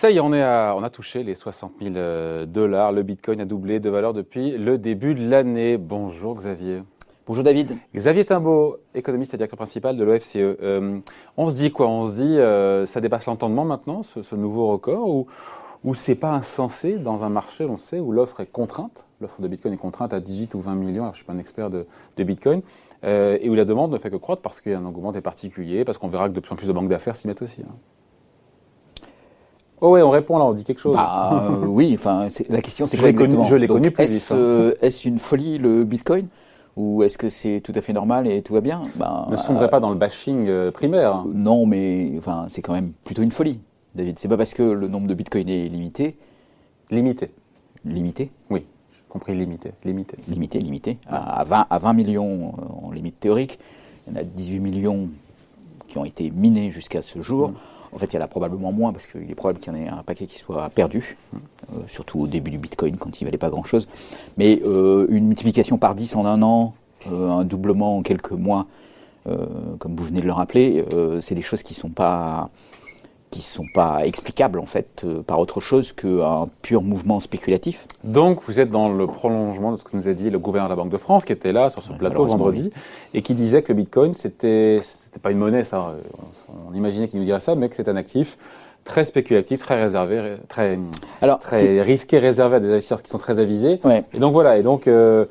Ça y est, on, est à, on a touché les 60 000 euh, dollars. Le Bitcoin a doublé de valeur depuis le début de l'année. Bonjour Xavier. Bonjour David. Xavier Timbaud, économiste et directeur principal de l'OFCE. Euh, on se dit quoi? On se dit euh, ça dépasse l'entendement maintenant, ce, nouveau record, ou, ou c'est pas insensé dans un marché, on sait, où l'offre est contrainte? L'offre de Bitcoin est contrainte à 18 ou 20 millions, alors je ne suis pas un expert de, Bitcoin, et où la demande ne fait que croître parce qu'il y a un engouement des particuliers, parce qu'on verra que de plus en plus de banques d'affaires s'y mettent aussi. Hein. Oh ouais, on répond là, on dit quelque chose. Bah, euh, oui, enfin, la question c'est quoi exactement Je l'ai connu plus Est-ce euh, est une folie le Bitcoin? Ou est-ce que c'est tout à fait normal et tout va bien? Bah, Ne sombrerait pas dans le bashing euh, primaire. Non, mais enfin, c'est quand même plutôt une folie, David. C'est pas parce que le nombre de Bitcoin est limité. Limité. Limité? Oui, j'ai compris limité. Limité. Limité, limité. À, 20, à 20 millions en limite théorique. Il y en a 18 millions qui ont été minés jusqu'à ce jour. Mm. En fait, il y en a probablement moins parce qu'il est probable qu'il y en ait un paquet qui soit perdu, euh, surtout au début du Bitcoin quand il valait pas grand-chose. Mais euh, une multiplication par 10 en un an, euh, un doublement en quelques mois, comme vous venez de le rappeler, c'est des choses qui sont pas qui sont pas explicables en fait par autre chose qu'un pur mouvement spéculatif. Donc vous êtes dans le prolongement de ce que nous a dit le gouverneur de la Banque de France qui était là sur ce plateau vendredi et qui disait que le Bitcoin c'était c'était pas une monnaie ça on imaginait qu'il nous dirait ça, mais que c'est un actif très spéculatif, très réservé, très, Alors, très risqué, réservé à des investisseurs qui sont très avisés. Et donc voilà. Et donc euh,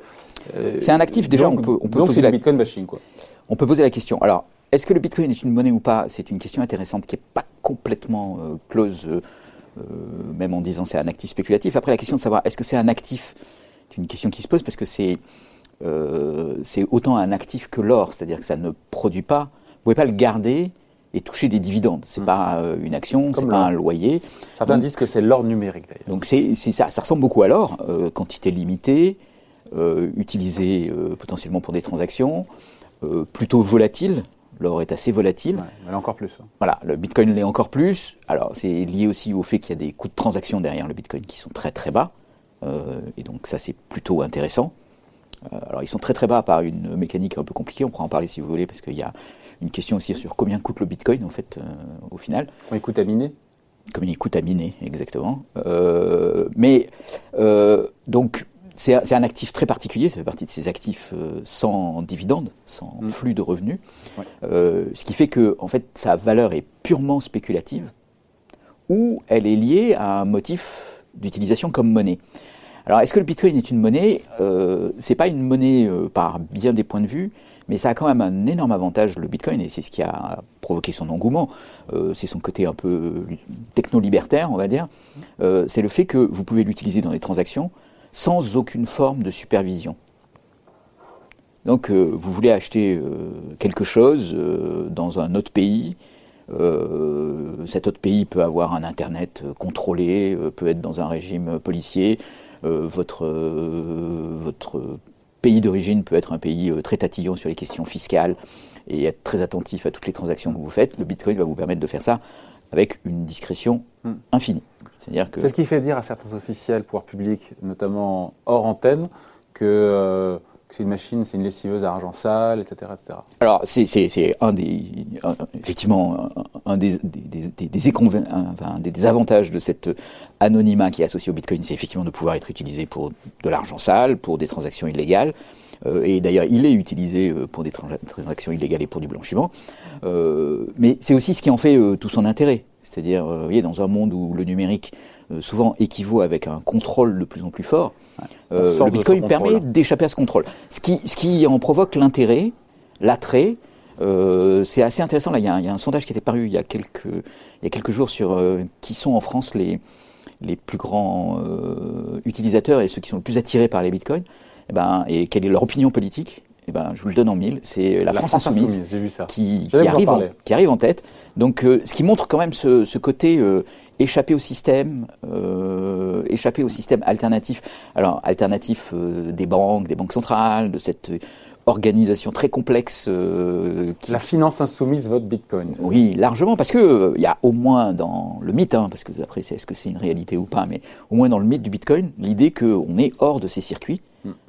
c'est un actif déjà. on peut, on peut poser la Bitcoin bashing quoi. On peut poser la question. Alors, est-ce que le Bitcoin est une monnaie ou pas? C'est une question intéressante qui n'est pas complètement euh, close, euh, même en disant c'est un actif spéculatif. Après, la question de savoir est-ce que c'est un actif, c'est une question qui se pose parce que c'est c'est autant un actif que l'or, c'est-à-dire que ça ne produit pas. Vous pouvez pas le garder et toucher des dividendes. C'est n'est hmm. pas euh, une action, c'est pas un loyer. Certains disent que c'est l'or numérique d'ailleurs. Donc c'est, ça, ça ressemble beaucoup à l'or, euh, quantité limitée, euh, utilisée potentiellement pour des transactions, plutôt volatile. L'or est assez volatile. Ouais, encore plus. Hein. Voilà, le Bitcoin l'est encore plus. Alors c'est lié aussi au fait qu'il y a des coûts de transaction derrière le Bitcoin qui sont très très bas. et donc ça c'est plutôt intéressant. alors ils sont très très bas par une mécanique un peu compliquée, on pourra en parler si vous voulez, parce qu'il y a une question aussi sur combien coûte le Bitcoin en fait euh, au final. Combien il coûte à miner? Combien il coûte à miner exactement. Euh, mais euh, donc c'est un actif très particulier, ça fait partie de ces actifs sans dividendes, sans mm. flux de revenus, ce qui fait que en fait sa valeur est purement spéculative ou elle est liée à un motif d'utilisation comme monnaie. Alors, est-ce que le Bitcoin est une monnaie? Euh, C'est pas une monnaie par bien des points de vue, mais ça a quand même un énorme avantage, le Bitcoin, et c'est ce qui a provoqué son engouement. Euh, c'est son côté un peu techno-libertaire, on va dire. Euh, c'est le fait que vous pouvez l'utiliser dans les transactions sans aucune forme de supervision. Donc, euh, vous voulez acheter quelque chose dans un autre pays. cet autre pays peut avoir un Internet contrôlé, peut être dans un régime policier. votre, votre pays d'origine peut être un pays euh, très tatillon sur les questions fiscales et être très attentif à toutes les transactions que vous faites, le Bitcoin va vous permettre de faire ça avec une discrétion hmm. infinie. C'est-à-dire que... C'est ce qui fait dire à certains officiels, pouvoir public, notamment hors antenne, que euh, c'est une machine, c'est une lessiveuse à argent sale, etc. etc. Alors, c'est un des, effectivement, un, des, des, des, des, avantages de cet anonymat qui est associé au Bitcoin, c'est effectivement de pouvoir être utilisé pour de l'argent sale, pour des transactions illégales. Euh, et d'ailleurs, il est utilisé euh, pour des transactions illégales et pour du blanchiment. Euh, mais c'est aussi ce qui en fait euh, tout son intérêt. C'est-à-dire, vous voyez, dans un monde où le numérique souvent équivaut avec un contrôle de plus en plus fort, euh, le Bitcoin permet d'échapper à ce contrôle. Ce qui, ce qui en provoque l'intérêt, l'attrait. Euh, c'est assez intéressant. Là, il y, a un, il y, a un sondage qui était paru il y a quelques, il y a quelques jours sur euh, qui sont en France les, les plus grands euh, utilisateurs et ceux qui sont le plus attirés par les bitcoins. Et, eh ben, et quelle est leur opinion politique? Eh ben, je vous le donne en mille, c'est la, France, insoumise, Qui, qui, arrive en, qui, arrive en, tête. Donc, euh, ce qui montre quand même ce, ce côté euh, échapper au système, euh, échapper au système alternatif. Alors, alternatif euh, des banques, des banques centrales, de cette organisation très complexe. Euh, qui... La finance insoumise vote Bitcoin. Oui, largement, parce que il y a au moins dans le mythe, hein, parce que après, est-ce que c'est une réalité ou pas, mais au moins dans le mythe du Bitcoin, l'idée qu'on est hors de ces circuits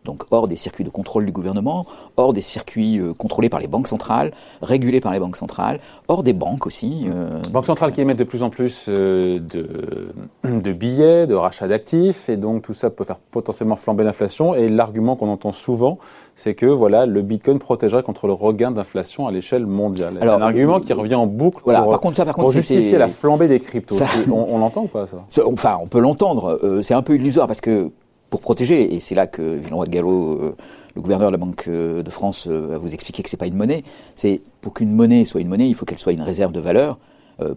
Donc hors des circuits de contrôle du gouvernement, hors des circuits euh, contrôlés par les banques centrales, régulés par les banques centrales, hors des banques aussi. Euh. Banques centrales qui émettent de plus en plus euh, de, de, billets, de rachats d'actifs, et donc tout ça peut faire potentiellement flamber l'inflation. Et l'argument qu'on entend souvent, c'est que voilà, le Bitcoin protégerait contre le regain d'inflation à l'échelle mondiale. C'est un argument qui revient en boucle voilà, pour, par contre, ça, par contre, justifier la flambée des cryptos. on, l'entend ou pas ça? Enfin, on peut l'entendre. c'est un peu illusoire parce que pour protéger. Et c'est là que Villeroy de Gallo, euh, le gouverneur de la Banque euh, de France, euh, va vous expliquer que c'est pas une monnaie. C'est pour qu'une monnaie soit une monnaie, il faut qu'elle soit une réserve de valeur.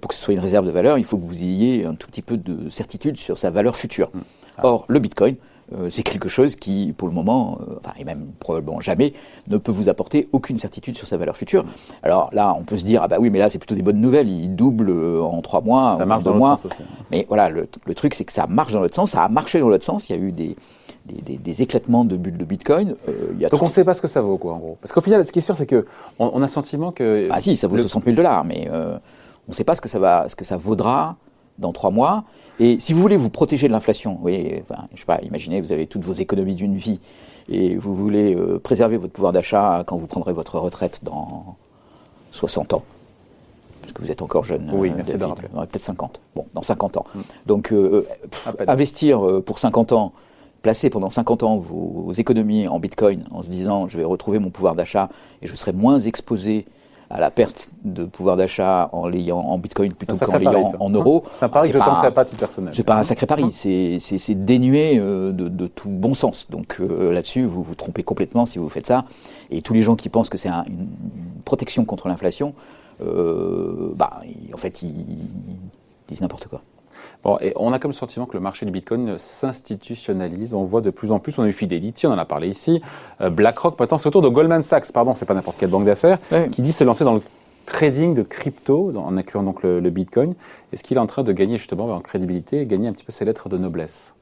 pour que ce soit une réserve de valeur, il faut que vous ayez un tout petit peu de certitude sur sa valeur future. Mmh. Or, le Bitcoin, euh, c'est quelque chose qui, pour le moment, euh, enfin, et même probablement jamais, ne peut vous apporter aucune certitude sur sa valeur future. Alors là, on peut se dire, ah bah oui, mais là, c'est plutôt des bonnes nouvelles, il double euh, en trois mois, ça marche deux mois. Mais voilà, le, truc, c'est que ça marche dans l'autre sens, ça a marché dans l'autre sens, il y a eu des, des, éclatements de bulles de Bitcoin. Donc on ne sait pas ce que ça vaut, quoi, en gros. Parce qu'au final, ce qui est sûr, c'est que on, a le sentiment que. Ah si, ça vaut 60 000 dollars, mais on ne sait pas ce que ça va, ce que ça vaudra dans trois mois. Et si vous voulez vous protéger de l'inflation, voyez, enfin, je sais pas, imaginez, vous avez toutes vos économies d'une vie et vous voulez euh, préserver votre pouvoir d'achat quand vous prendrez votre retraite dans 60 ans. Parce que vous êtes encore jeune. Oui, euh, merci Peut-être 50. Bon, dans 50 ans. Mm. Donc, euh, investir pour 50 ans, placer pendant 50 ans vos économies en bitcoin en se disant je vais retrouver mon pouvoir d'achat et je serai moins exposé à la perte de pouvoir d'achat en l'ayant en bitcoin plutôt qu'en l'ayant en euros. C'est un pari que je tenterai pas titre personnel. C'est pas un sacré pari, c'est dénué euh, de, tout bon sens. Donc euh, là-dessus, vous vous trompez complètement si vous faites ça. Et tous les gens qui pensent que c'est une, protection contre l'inflation, euh, bah, en fait, ils disent n'importe quoi et on a comme sentiment que le marché du Bitcoin s'institutionnalise. On voit de plus en plus, on a eu Fidelity, on en a parlé ici, euh, BlackRock, maintenant c'est autour de Goldman Sachs, pardon, c'est pas n'importe quelle banque d'affaires, qui dit se lancer dans le trading de crypto, en incluant donc le, Bitcoin. Est-ce qu'il est en train de gagner justement en crédibilité et gagner un petit peu ses lettres de noblesse?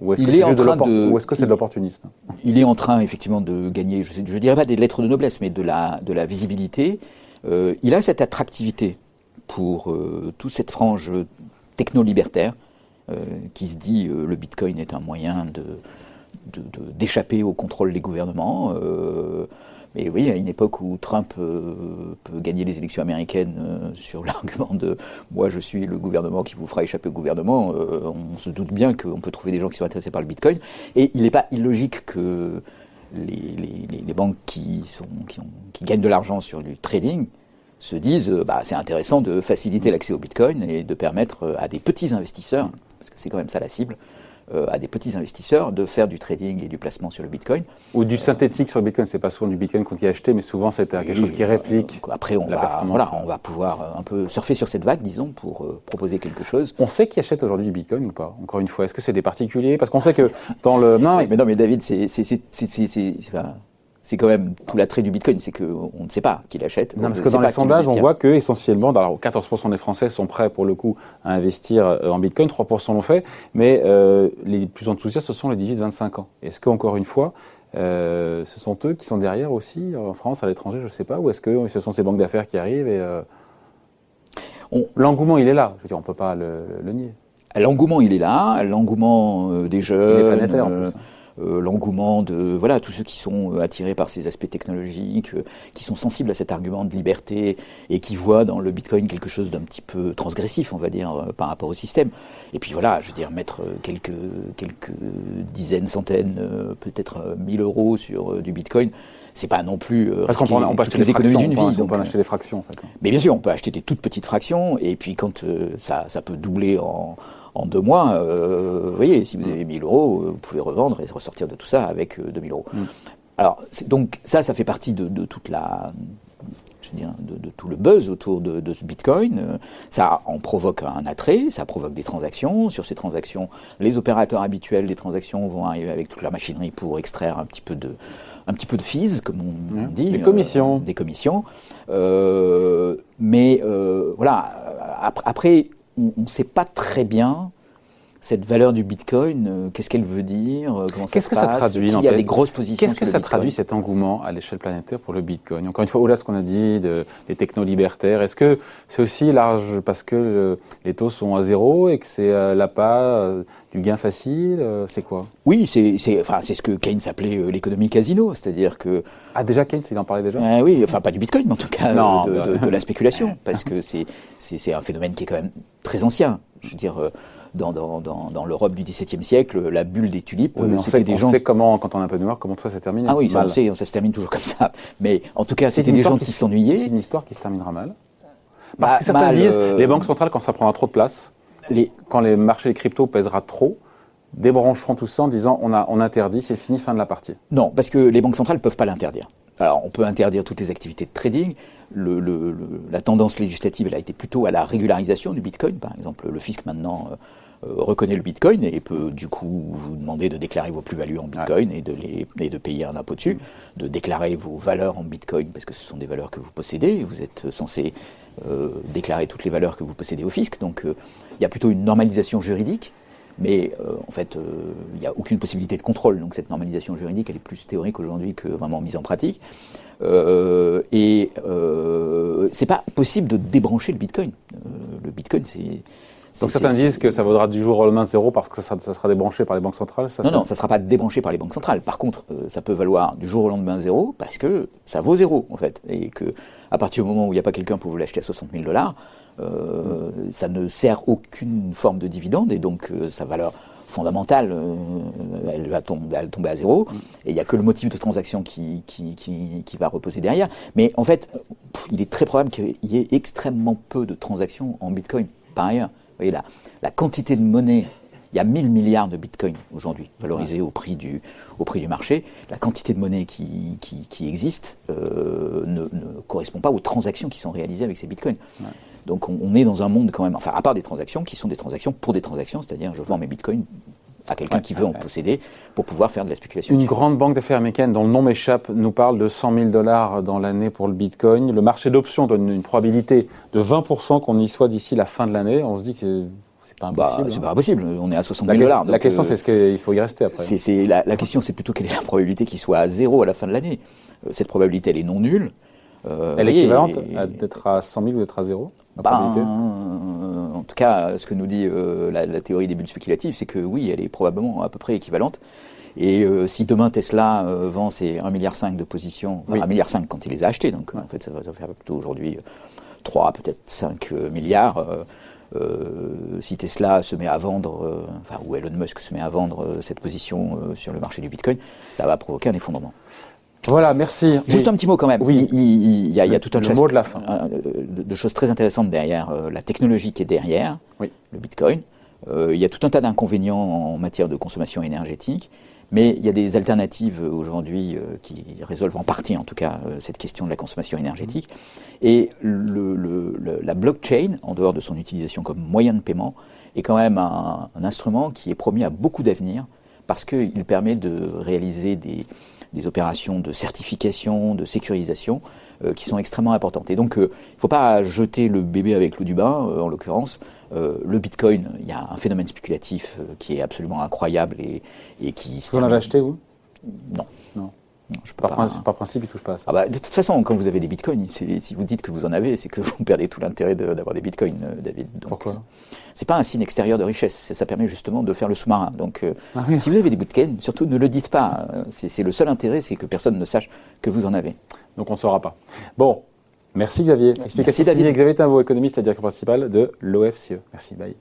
Ou est-ce que c'est -ce de l'opportunisme? Il est en train effectivement de gagner, je ne dirais pas des lettres de noblesse, mais de la, de la visibilité. Euh, il a cette attractivité pour euh, toute cette frange techno-libertaire euh, qui se dit euh, le Bitcoin est un moyen de, d'échapper au contrôle des gouvernements. Euh, mais oui, à une époque où Trump peut gagner les élections américaines sur l'argument de moi je suis le gouvernement qui vous fera échapper au gouvernement, on se doute bien qu'on peut trouver des gens qui sont intéressés par le Bitcoin. Et il n'est pas illogique que les, banques qui, sont, qui, qui gagnent de l'argent sur du trading se disent euh, bah, c'est intéressant de faciliter l'accès au Bitcoin et de permettre euh, à des petits investisseurs, parce que c'est quand même ça la cible, euh, à des petits investisseurs de faire du trading et du placement sur le Bitcoin. Ou du synthétique sur le Bitcoin, c'est pas souvent du Bitcoin qu'on y a acheté, mais souvent c'est quelque chose qui réplique. Après, on, va, voilà, on va pouvoir un peu surfer sur cette vague, disons, pour proposer quelque chose. On sait qui achète aujourd'hui du Bitcoin ou pas Encore une fois, est-ce que c'est des particuliers? Parce qu'on sait que dans le. Non, mais, non, mais David, c'est c'est quand même tout l'attrait du Bitcoin, c'est qu'on ne sait pas qui l'achète. Non, parce que dans les sondages, on voit que essentiellement, 14% des Français sont prêts pour le coup à investir euh, en Bitcoin, 3% l'ont fait, mais euh, les plus enthousiastes, ce sont les 18-25 ans. Est-ce qu'encore une fois, euh, ce sont eux qui sont derrière aussi, en France, à l'étranger, je ne sais pas, ou est-ce que ce sont ces banques d'affaires qui arrivent et l'engouement, il est là. Je veux dire, on ne peut pas le, nier. L'engouement, il est là. L'engouement des jeunes. Il est planétaire, en plus. Euh, l'engouement de voilà tous ceux qui sont euh, attirés par ces aspects technologiques, euh, qui sont sensibles à cet argument de liberté et qui voient dans le Bitcoin quelque chose d'un petit peu transgressif, on va dire, par rapport au système. Et puis voilà, je veux dire mettre quelques quelques dizaines, centaines, peut-être 1000 euros sur du Bitcoin c'est pas non plus parce qu'on peut, peut acheter des économies d'une vie. On peut acheter des fractions en fait. Mais bien sûr, on peut acheter des toutes petites fractions et puis quand ça, ça peut doubler en, en deux mois, euh, vous voyez, si vous avez 1000 euros, euh, vous pouvez revendre et ressortir de tout ça avec 2000 euh, euros. Mm. Alors, donc ça, ça fait partie de, toute la, je veux dire, de, tout le buzz autour de, ce Bitcoin. Ça en provoque un attrait, ça provoque des transactions. Sur ces transactions, les opérateurs habituels des transactions vont arriver avec toute leur machinerie pour extraire un petit peu de, un petit peu de fees, comme on, dit. Des commissions. des commissions. mais voilà, après, on ne sait pas très bien cette valeur du Bitcoin, euh, qu'est-ce qu'elle veut dire euh, Comment ça Qu'est-ce se que ça traduit, Qui a des grosses positions Qu'est-ce que ça Bitcoin traduit cet engouement à l'échelle planétaire pour le Bitcoin? Encore une fois, au-delà de ce qu'on a dit de, des techno-libertaires, est-ce que c'est aussi large parce que les taux sont à zéro et que c'est euh, l'appât euh, du gain facile euh, C'est quoi? Oui, c'est enfin, c'est ce que Keynes appelait l'économie casino, c'est-à-dire que Ah, déjà Keynes, il en parlait déjà? Euh, oui, enfin pas du Bitcoin, mais en tout cas Non, de, bah- de- de la spéculation, parce que c'est un phénomène qui est quand même très ancien. Je veux dire, euh, dans dans dans, dans l'Europe du XVIIe siècle, la bulle des tulipes, Oui, euh, on c'était sait, des on gens. sait comment, quand on est un peu noir, comment ça s'est terminé. Ah oui, ça, Mal. on sait, ça se termine toujours comme ça. Mais en tout cas, C'est c'était des gens qui C'est s'ennuyaient. une histoire qui se terminera mal. Bah, Parce que certains mal, disent, euh, les banques centrales, quand ça prendra trop de place, Les, quand les marchés des cryptos pèsera trop, débrancheront tout ça en disant on, a, on interdit, c'est fini, fin de la partie. Non, parce que les banques centrales ne peuvent pas l'interdire. Alors, on peut interdire toutes les activités de trading. Le- le- le- la tendance législative, elle a été plutôt à la régularisation du Bitcoin. Par exemple, le fisc maintenant euh, reconnaît le Bitcoin et peut du coup vous demander de déclarer vos plus-values en Bitcoin et, de les, et de payer un impôt dessus, de déclarer vos valeurs en Bitcoin parce que ce sont des valeurs que vous possédez. Vous êtes censé euh, déclarer toutes les valeurs que vous possédez au fisc. Donc, euh, il y a plutôt une normalisation juridique. Mais euh, en fait, euh, il n'y a aucune possibilité de contrôle. Donc cette normalisation juridique, elle est plus théorique aujourd'hui que vraiment mise en pratique. Euh, et c'est pas possible de débrancher le Bitcoin. Le Bitcoin, c'est Donc certains disent que ça vaudra du jour au lendemain zéro parce que ça sera, ça sera débranché par les banques centrales. Ça Non, non, ça ne sera pas débranché par les banques centrales. Par contre, euh, ça peut valoir du jour au lendemain zéro parce que ça vaut zéro, en fait. Et que à partir du moment où il n'y a pas quelqu'un pour vous l'acheter à 60 000 dollars, euh, ça ne sert aucune forme de dividende et donc euh, sa valeur fondamentale, euh, elle va tomber, elle tomber à zéro. Et il n'y a que le motif de transaction qui, qui, qui, qui va reposer derrière. Mais en fait, pff, il est très probable qu'il y ait extrêmement peu de transactions en Bitcoin par ailleurs. Vous voyez, la, la quantité de monnaie il y a 1000 milliards de bitcoins aujourd'hui, valorisés au, prix du, au prix du marché. La quantité de monnaie qui, qui, qui existe euh, ne, ne correspond pas aux transactions qui sont réalisées avec ces bitcoins. Donc on, on est dans un monde quand même, enfin à part des transactions qui sont des transactions pour des transactions, c'est-à-dire je vends mes bitcoins à quelqu'un Ouais, qui veut ouais, en posséder pour pouvoir faire de la spéculation. Une dessus. grande banque d'affaires américaine dont le nom m'échappe nous parle de 100 000 dollars dans l'année pour le Bitcoin. Le marché d'options donne une probabilité de 20% qu'on y soit d'ici la fin de l'année. On se dit que c'est pas Bah, impossible. c'est hein. pas impossible, on est à 60 La, 000 que- dollars. la question, euh, c'est est-ce qu'il faut y rester après C'est, c'est- la, la question, c'est plutôt quelle est la probabilité qu'il soit à zéro à la fin de l'année. Euh, cette probabilité, elle est non nulle. Euh, Elle est équivalente d'être à 100 000 ou d'être à zéro euh, en tout cas, ce que nous dit euh, la, la théorie des bulles spéculatives, c'est que oui, elle est probablement à peu près équivalente. Et euh, si demain Tesla euh, vend ses 1,5 milliard de positions, enfin, Oui. 1,5 milliard quand il les a achetées, donc en fait ça va, faire plutôt aujourd'hui euh, 3, peut-être 5 euh, milliards. si Tesla se met à vendre, enfin, ou Elon Musk se met à vendre cette position sur le marché du Bitcoin, ça va provoquer un effondrement. Voilà, merci. Juste Oui. un petit mot quand même. Oui. Il, il- il y a, il y a tout un le mot de la fin. euh, de, de choses très intéressantes derrière euh, la technologie qui est derrière Oui. le Bitcoin. Euh, il y a tout un tas d'inconvénients en matière de consommation énergétique, mais il y a des alternatives aujourd'hui euh, qui résolvent en partie, en tout cas, cette question de la consommation énergétique. Et le, le- le- la blockchain, en dehors de son utilisation comme moyen de paiement, est quand même un, un instrument qui est promis à beaucoup d'avenir parce qu'il permet de réaliser des, des opérations de certification, de sécurisation euh, qui sont extrêmement importantes. Et donc, euh, il ne faut pas jeter le bébé avec l'eau du bain, euh, en l'occurrence. Le Bitcoin, il y a un phénomène spéculatif qui est absolument incroyable et, et qui... Vous l'avez acheté, vous? Non. Non. Je par, pas- principe, par principe, il touche pas à ça. Ah bah, de toute façon, quand vous avez des bitcoins, si vous dites que vous en avez, c'est que vous perdez tout l'intérêt de- d'avoir des bitcoins, euh, David. Donc, Pourquoi? C'est pas un signe extérieur de richesse, ça permet justement de faire le sous-marin. Donc, euh, Ah oui. si vous avez des bitcoins, surtout ne le dites pas. C'est le seul intérêt, c'est que personne ne sache que vous en avez. Donc on ne saura pas. Bon, merci Xavier. Explication Merci, David. Xavier Timbo, économiste et directeur principal de l'OFCE. Merci, bye.